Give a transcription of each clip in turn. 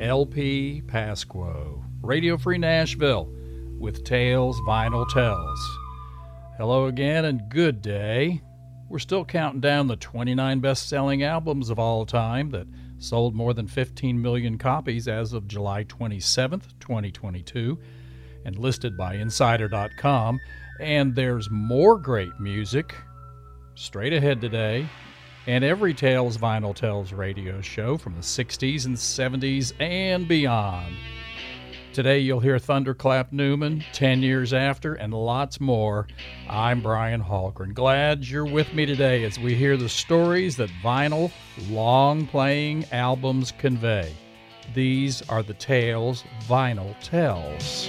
LP Pasquo, Radio Free Nashville, with Tales Vinyl Tells. Hello again and good day. We're still counting down the 29 best selling albums of all time that sold more than 15 million copies as of July 27th, 2022, and listed by Insider.com. And there's more great music straight ahead today and every Tales Vinyl Tells radio show from the 60s and 70s and beyond. Today you'll hear Thunderclap Newman, 10 years after, and lots more. I'm Brian Hallgren. Glad you're with me today as we hear the stories that vinyl, long playing albums convey. These are the tales vinyl tells.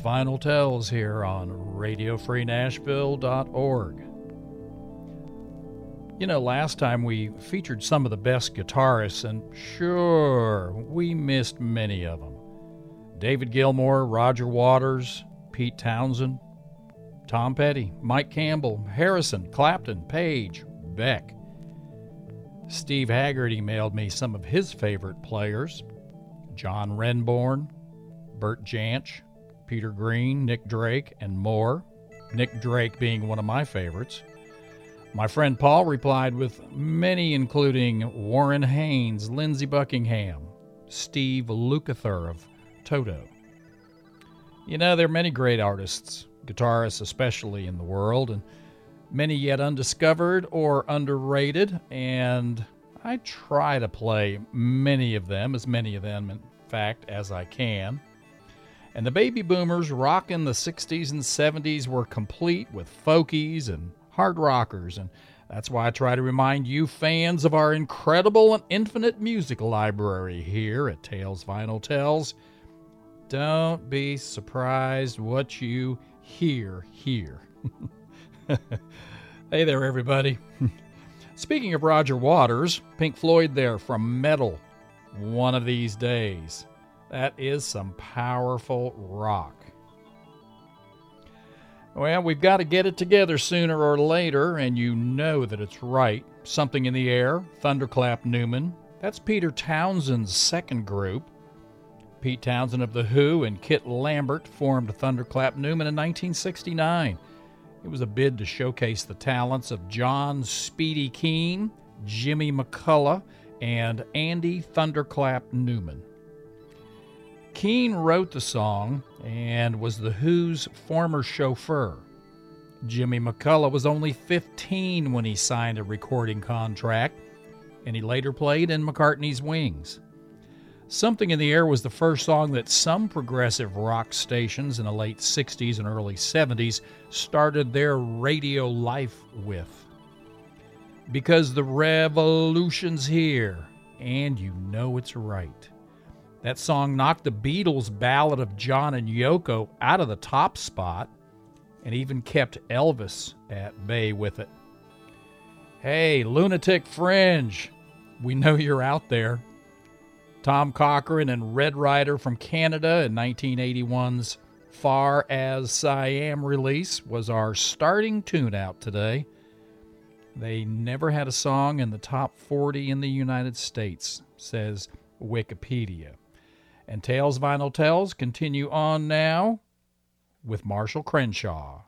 Vinyl Tells here on RadioFreeNashville.org. You know, last time we featured some of the best guitarists, and sure, we missed many of them. David Gilmour, Roger Waters, Pete Townshend, Tom Petty, Mike Campbell, Harrison, Clapton, Page, Beck. Steve Haggard emailed me some of his favorite players John Renbourn, Bert Jansch, Peter Green, Nick Drake, and more. Nick Drake being one of my favorites. My friend Paul replied with many, including Warren Haynes, Lindsey Buckingham, Steve Lukather of Toto. You know, there are many great artists, guitarists especially, in the world, and many yet undiscovered or underrated, and I try to play many of them, as many of them, in fact, as I can. And the baby boomers rocking the 60s and 70s were complete with folkies and hard rockers. And that's why I try to remind you fans of our incredible and infinite music library here at Tales Vinyl Tells. Don't be surprised what you hear here. hey there, everybody. Speaking of Roger Waters, Pink Floyd there from Meddle, one of these days. That is some powerful rock. Well, we've got to get it together sooner or later, and you know that it's right. Something in the Air, Thunderclap Newman. That's Peter Townshend's second group. Pete Townsend of The Who and Kit Lambert formed Thunderclap Newman in 1969. It was a bid to showcase the talents of John Speedy Keane, Jimmy McCulloch, and Andy Thunderclap Newman. Keane wrote the song and was The Who's former chauffeur. Jimmy McCulloch was only 15 when he signed a recording contract, and he later played in McCartney's Wings. Something in the Air was the first song that some progressive rock stations in the late 60s and early 70s started their radio life with. Because the revolution's here, and you know it's right. That song knocked the Beatles' Ballad of John and Yoko out of the top spot and even kept Elvis at bay with it. Hey, Lunatic Fringe, we know you're out there. Tom Cochrane and Red Rider from Canada in 1981's Far As Siam release was our starting tune out today. They never had a song in the top 40 in the United States, says Wikipedia. And Tales Vinyl Tells continue on now with Marshall Crenshaw.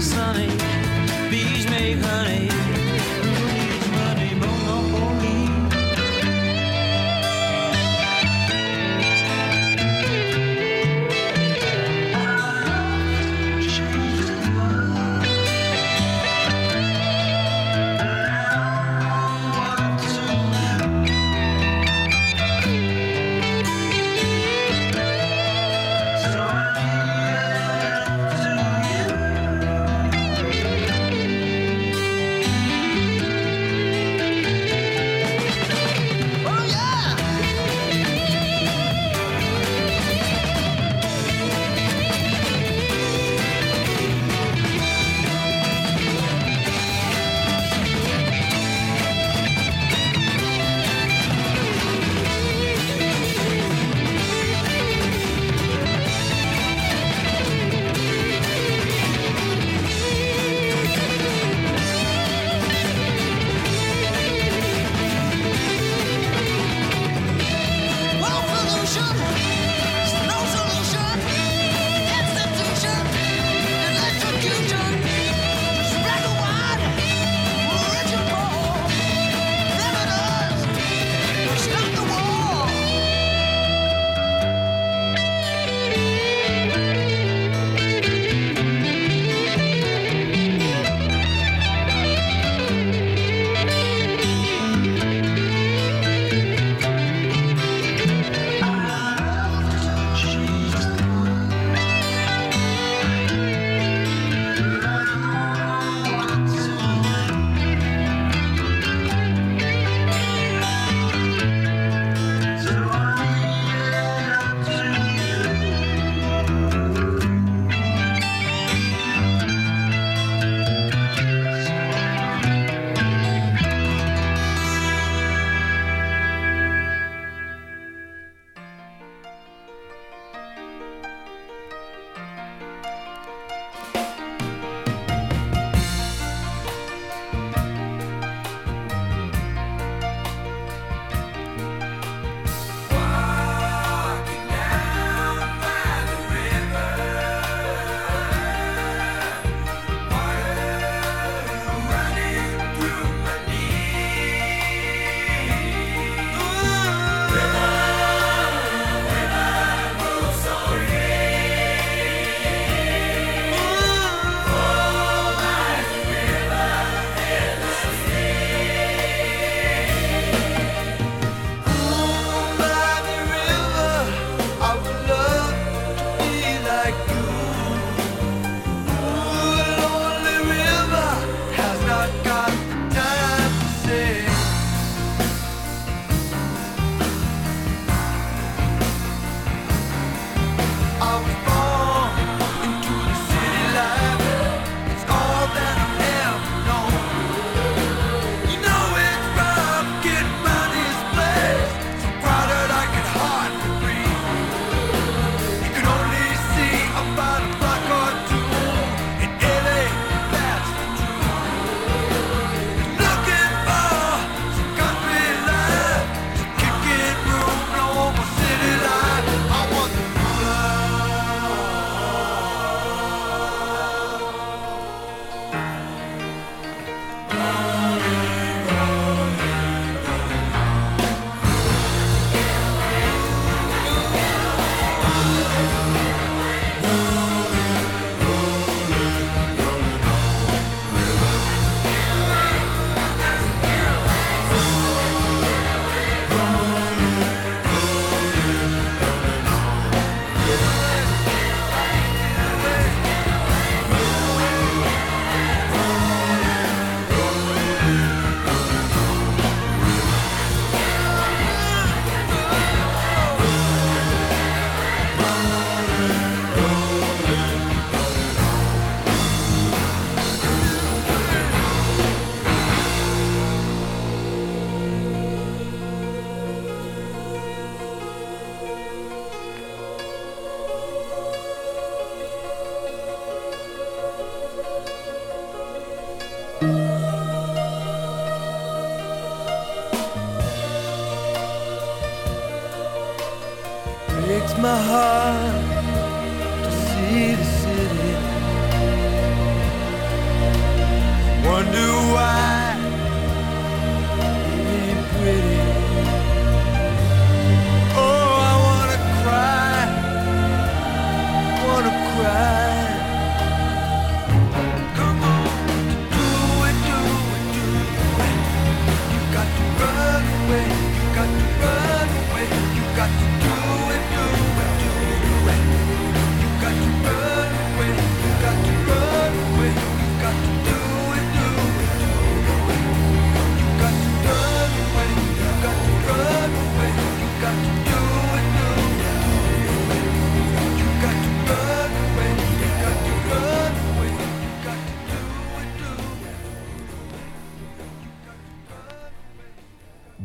sunny. Bees make honey.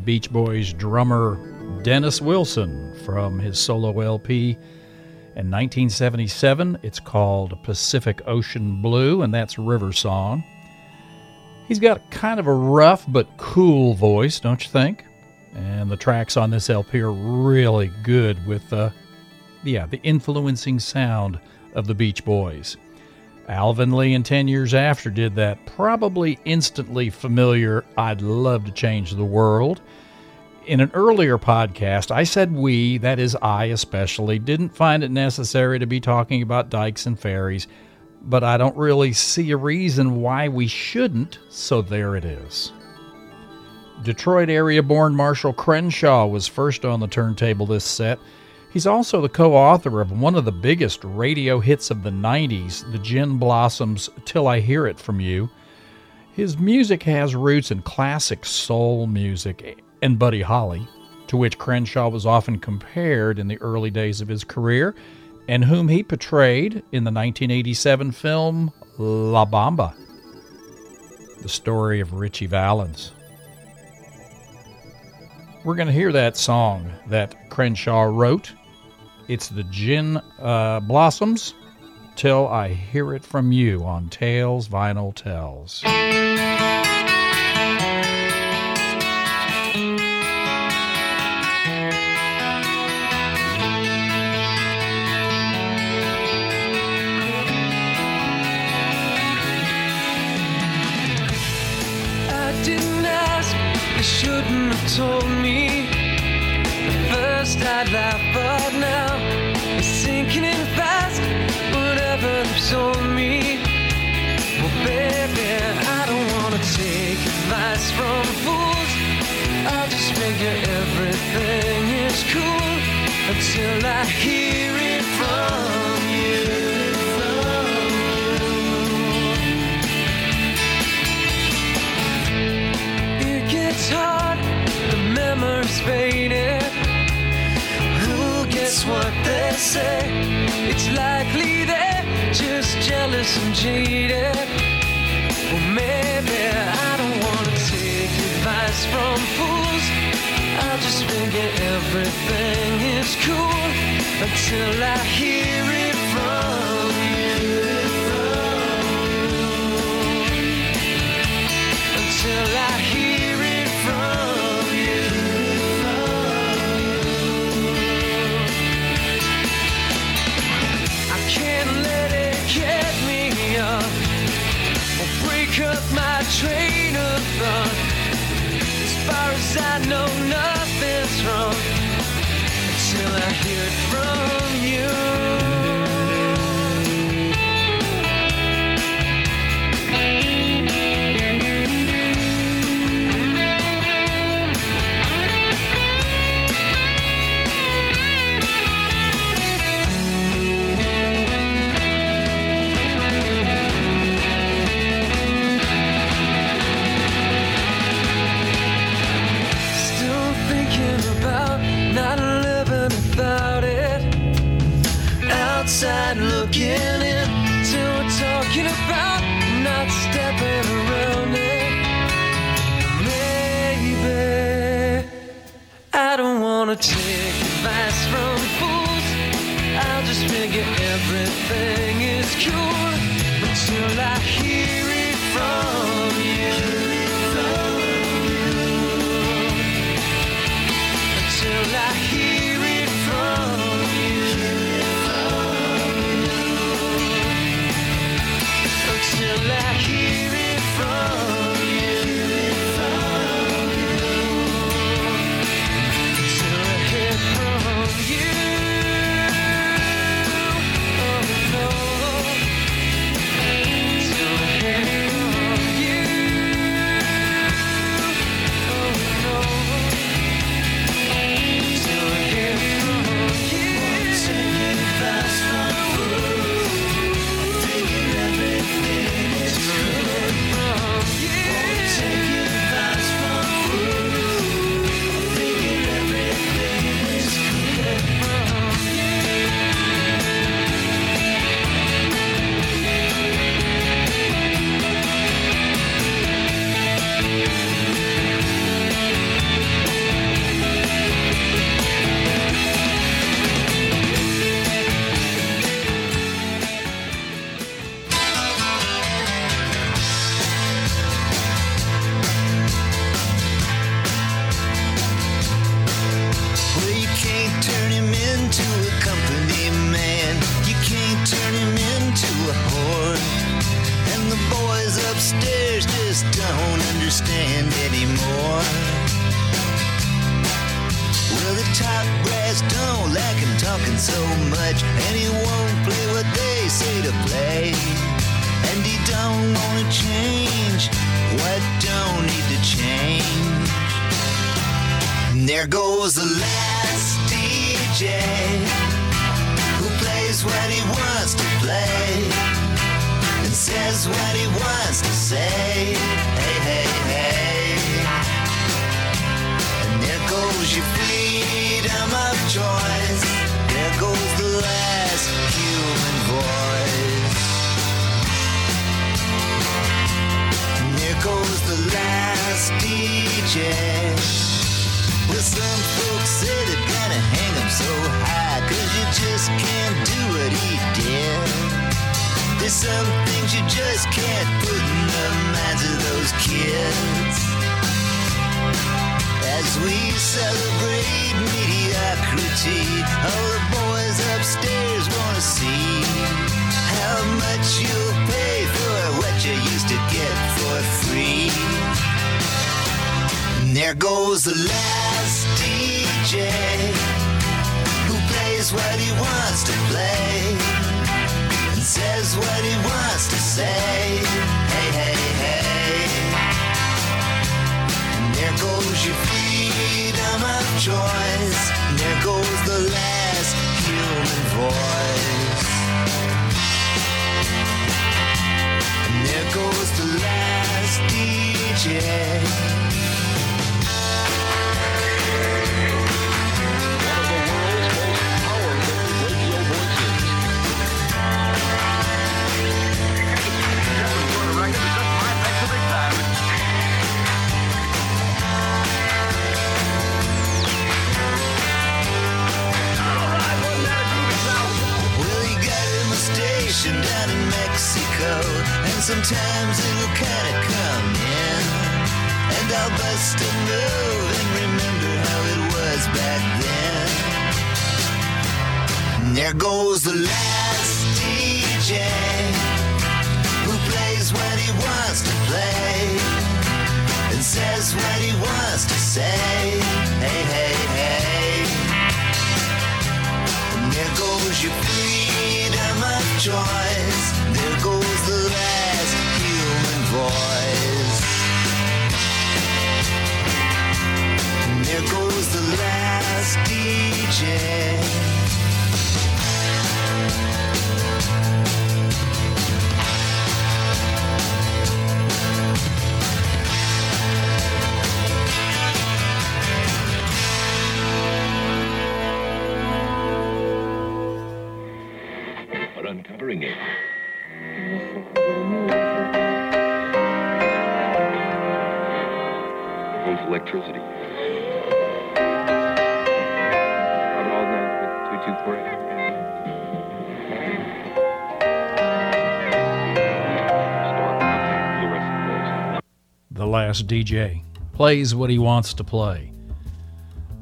Beach Boys drummer Dennis Wilson from his solo LP in 1977. It's called Pacific Ocean Blue, and that's River Song. He's got kind of a rough but cool voice, don't you think? And the tracks on this LP are really good with, uh, yeah, the influencing sound of the Beach Boys. Alvin Lee and 10 years after did that probably instantly familiar I'd love to change the world. In an earlier podcast, I said we, that is I especially, didn't find it necessary to be talking about dikes and ferries, but I don't really see a reason why we shouldn't, so there it is. Detroit area born Marshall Crenshaw was first on the turntable this set He's also the co author of one of the biggest radio hits of the 90s, the Gin Blossoms Till I Hear It From You. His music has roots in classic soul music and Buddy Holly, to which Crenshaw was often compared in the early days of his career, and whom he portrayed in the 1987 film La Bamba, the story of Ritchie Valens. We're going to hear that song that Crenshaw wrote it's the Gin uh, Blossoms till I hear it from you on Tales Vinyl Tells. You shouldn't have told me. It's likely they're just jealous and jaded. Well, maybe I don't want to take advice from fools. I'll just figure everything is cool until I hear it just don't understand anymore. Well, the top brass don't like him talking so much, and he won't play what they say to play. And he don't wanna change what don't need to change. And there goes the last DJ who plays what he wants to play says what he wants to say. Hey, hey, hey. And there goes your freedom of choice. There goes the last human voice. And there goes the last DJ. Well, some folks say they're gonna hang him so high, cause you just can't do what he did. There's some things you just can't put in the minds of those kids. As we celebrate mediocrity, all the boys upstairs wanna see how much you'll pay for what you used to get for free. And there goes the last DJ who plays what he wants to play says what he wants to say. Hey, hey, hey. And there goes your freedom of choice. And there goes the last human voice. And there goes the last DJ. Sometimes it'll kinda come in. And I'll bust a move and remember how it was back then. There goes the last Last DJ plays what he wants to play.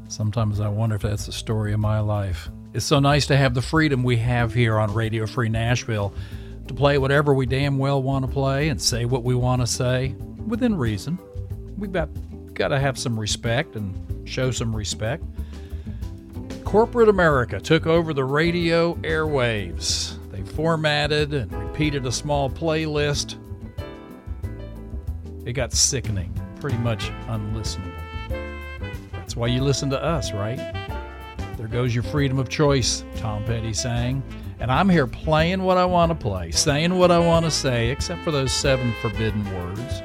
Sometimes I wonder if that's the story of my life. It's so nice to have the freedom we have here on Radio Free Nashville to play whatever we damn well want to play and say what we want to say within reason. We've got, got to have some respect and show some respect. Corporate America took over the radio airwaves. They formatted and repeated a small playlist. It got sickening, pretty much unlistenable. That's why you listen to us, right? There goes your freedom of choice, Tom Petty sang. And I'm here playing what I want to play, saying what I want to say, except for those seven forbidden words.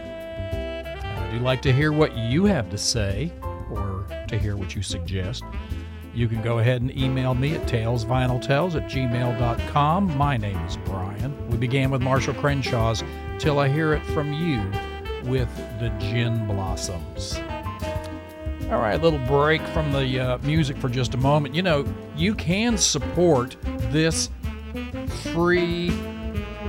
And I do like to hear what you have to say or to hear what you suggest. You can go ahead and email me at talesvinyltells at gmail.com. My name is Brian. We began with Marshall Crenshaw's Till I Hear It From You with the Gin Blossoms. All right, a little break from the uh, music for just a moment. You know, you can support this free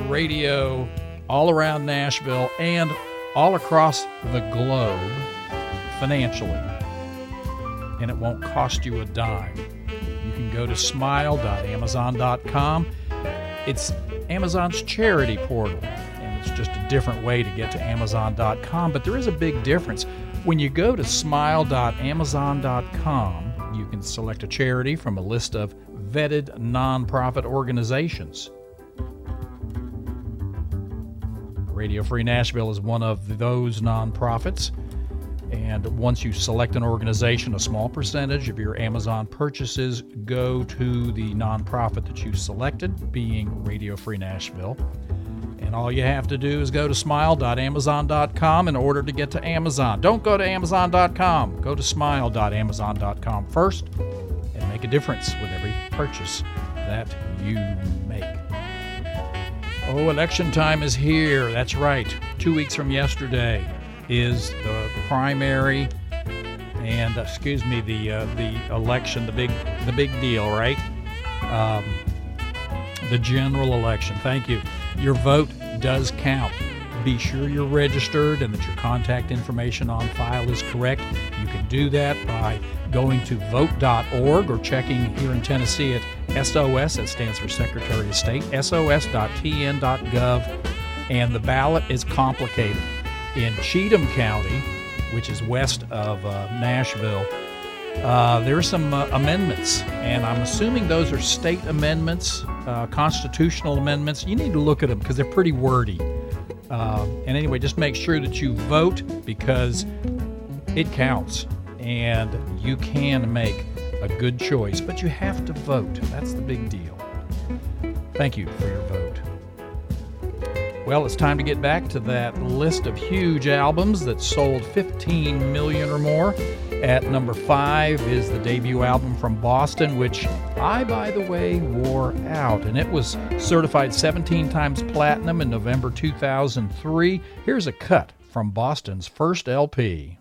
radio all around Nashville and all across the globe financially. And it won't cost you a dime. You can go to smile.amazon.com. It's Amazon's charity portal. It's just a different way to get to Amazon.com, but there is a big difference. When you go to smile.amazon.com, you can select a charity from a list of vetted nonprofit organizations. Radio Free Nashville is one of those nonprofits. And once you select an organization, a small percentage of your Amazon purchases go to the nonprofit that you selected, being Radio Free Nashville. And all you have to do is go to smile.amazon.com in order to get to Amazon. Don't go to amazon.com. Go to smile.amazon.com first and make a difference with every purchase that you make. Oh, election time is here. That's right. Two weeks from yesterday is the primary and uh, excuse me the uh, the election, the big the big deal, right? Um, the general election. Thank you. Your vote does count. Be sure you're registered and that your contact information on file is correct. You can do that by going to vote.org or checking here in Tennessee at SOS, that stands for Secretary of State, sos.tn.gov. And the ballot is complicated. In Cheatham County, which is west of uh, Nashville, uh, there are some uh, amendments, and I'm assuming those are state amendments, uh, constitutional amendments. You need to look at them because they're pretty wordy. Uh, and anyway, just make sure that you vote because it counts, and you can make a good choice, but you have to vote. That's the big deal. Thank you for your vote. Well, it's time to get back to that list of huge albums that sold 15 million or more. At number five is the debut album from Boston, which I, by the way, wore out. And it was certified 17 times platinum in November 2003. Here's a cut from Boston's first LP.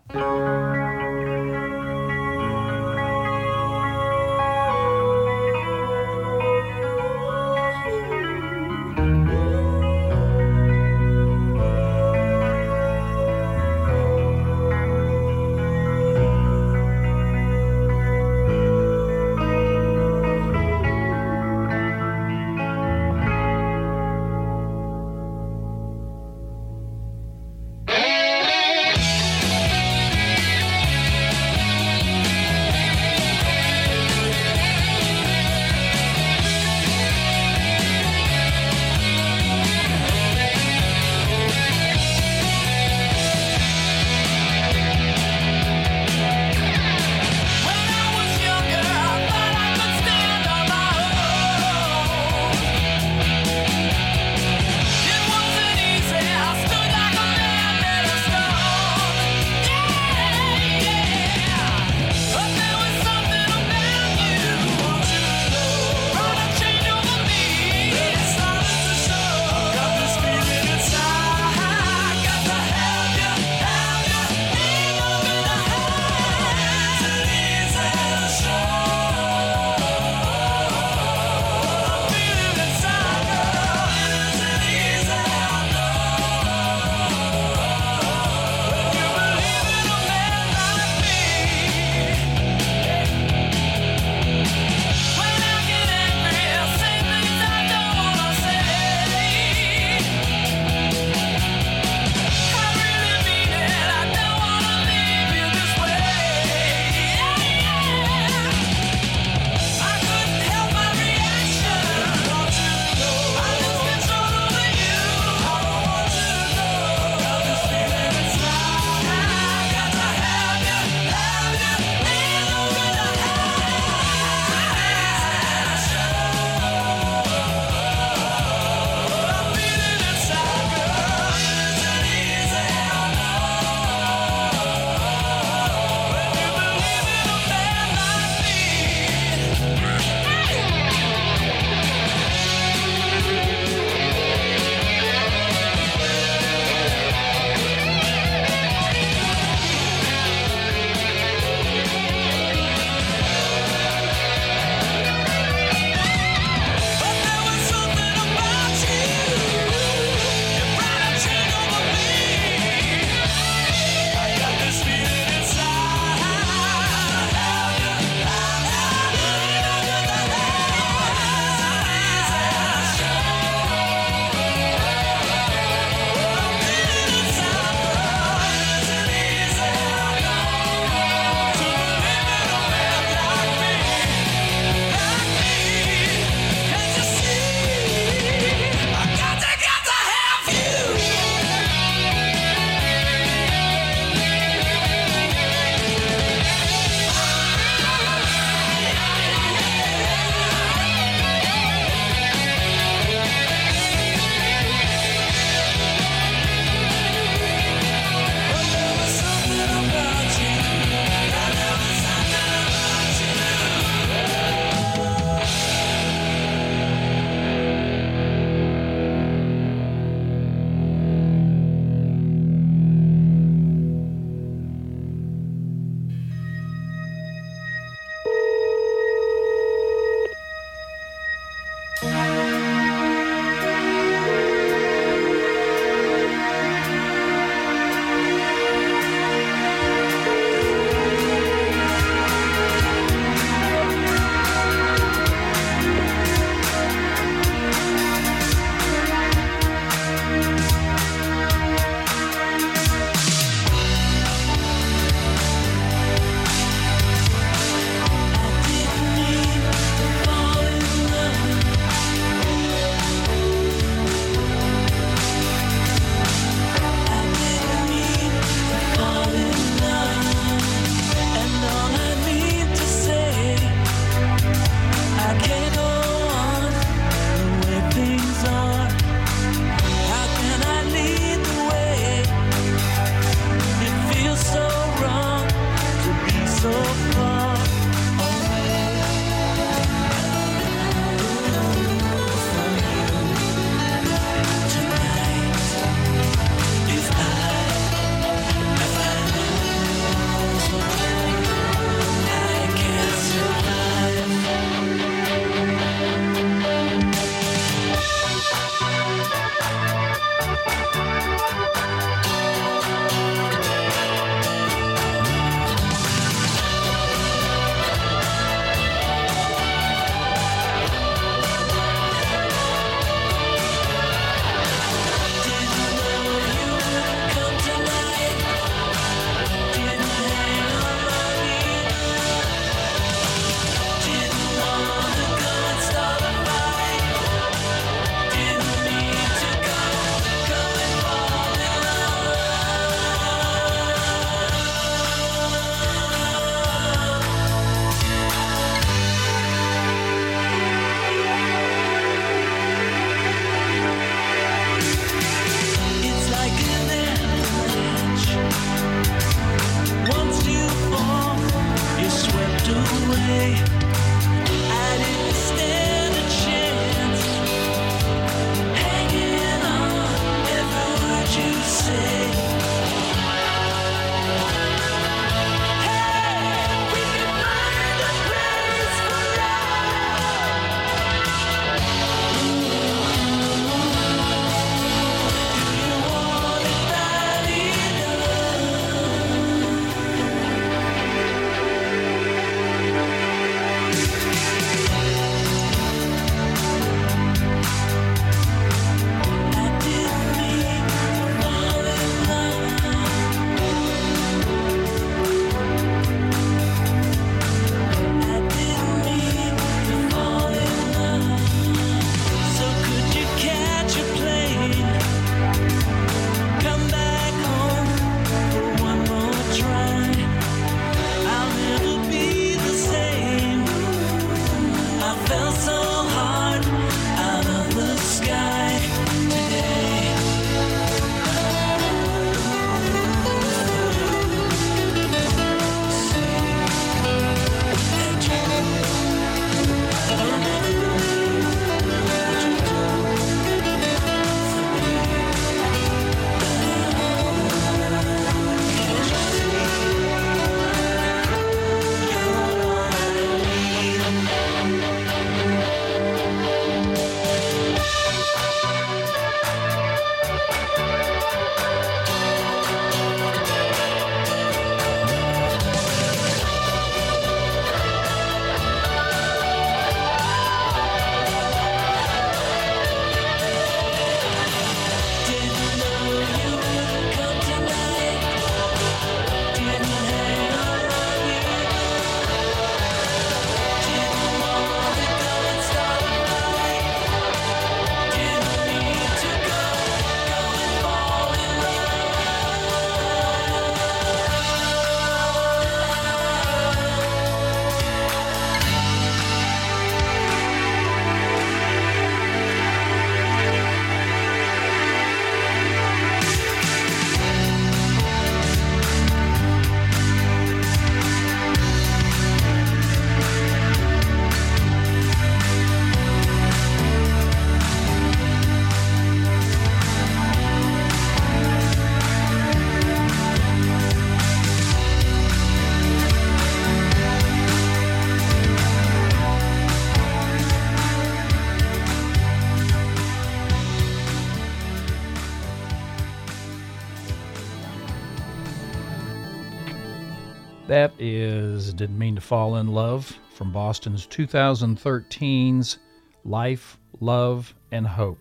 Didn't Mean to Fall in Love from Boston's 2013's Life, Love, and Hope.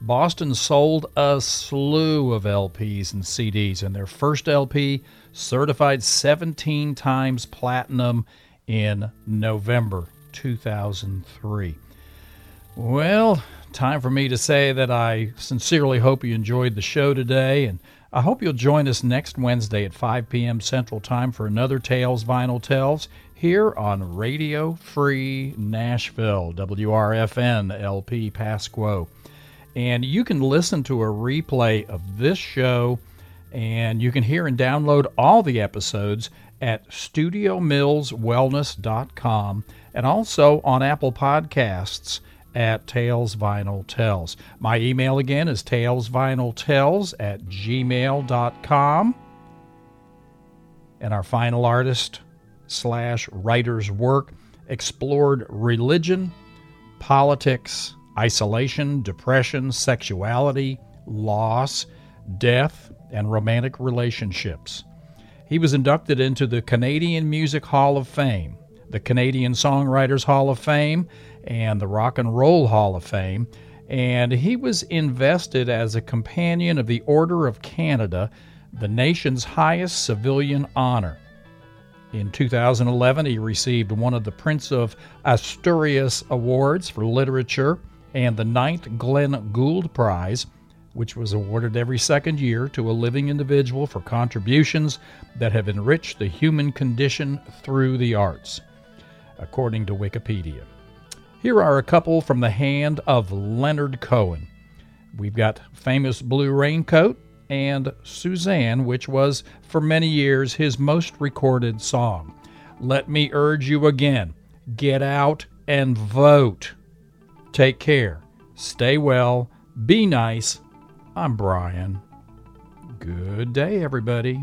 Boston sold a slew of LPs and CDs, and their first LP certified 17 times platinum in November 2003. Well, time for me to say that I sincerely hope you enjoyed the show today and I hope you'll join us next Wednesday at 5 p.m. Central Time for another Tales Vinyl Tells here on Radio Free Nashville, WRFN LP Pasquo. And you can listen to a replay of this show and you can hear and download all the episodes at studiomillswellness.com and also on Apple Podcasts at Tales Vinyl Tells. My email again is talesvinyltells at gmail.com. And our final artist slash writer's work explored religion, politics, isolation, depression, sexuality, loss, death, and romantic relationships. He was inducted into the Canadian Music Hall of Fame, the Canadian Songwriters Hall of Fame, and the Rock and Roll Hall of Fame, and he was invested as a companion of the Order of Canada, the nation's highest civilian honor. In 2011, he received one of the Prince of Asturias Awards for Literature and the ninth Glenn Gould Prize, which was awarded every second year to a living individual for contributions that have enriched the human condition through the arts, according to Wikipedia. Here are a couple from the hand of Leonard Cohen. We've got famous Blue Raincoat and Suzanne, which was for many years his most recorded song. Let me urge you again get out and vote. Take care. Stay well. Be nice. I'm Brian. Good day, everybody.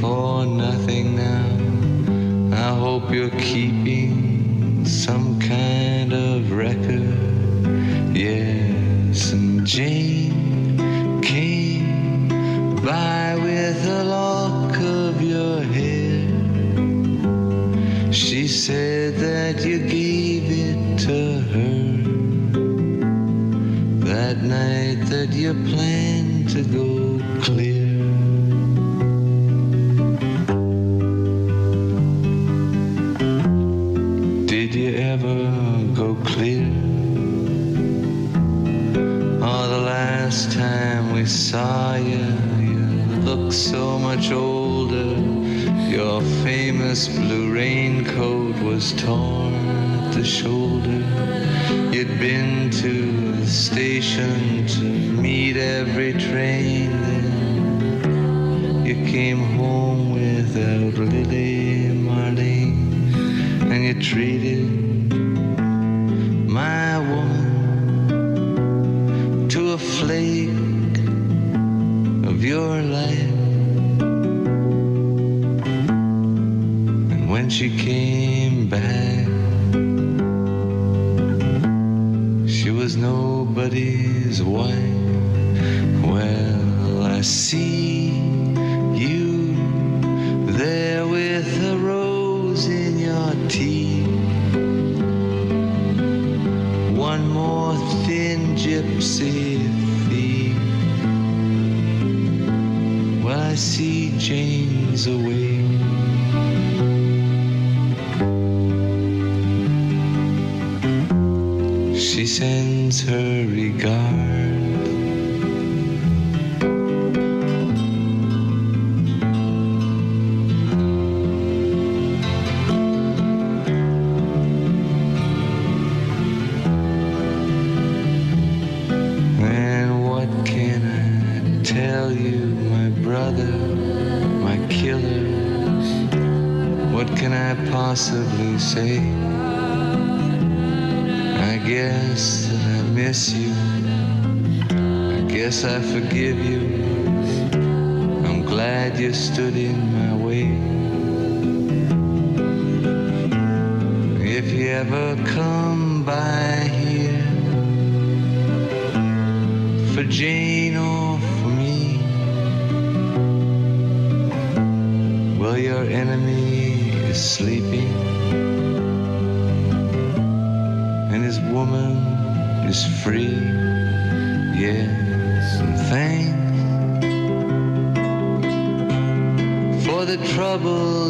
For nothing now. I hope you're keeping she came back, she was nobody's wife.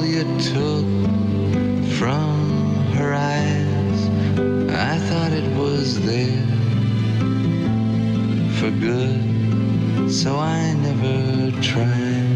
all you took from her eyes. I thought it was there for good, so I never tried.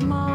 With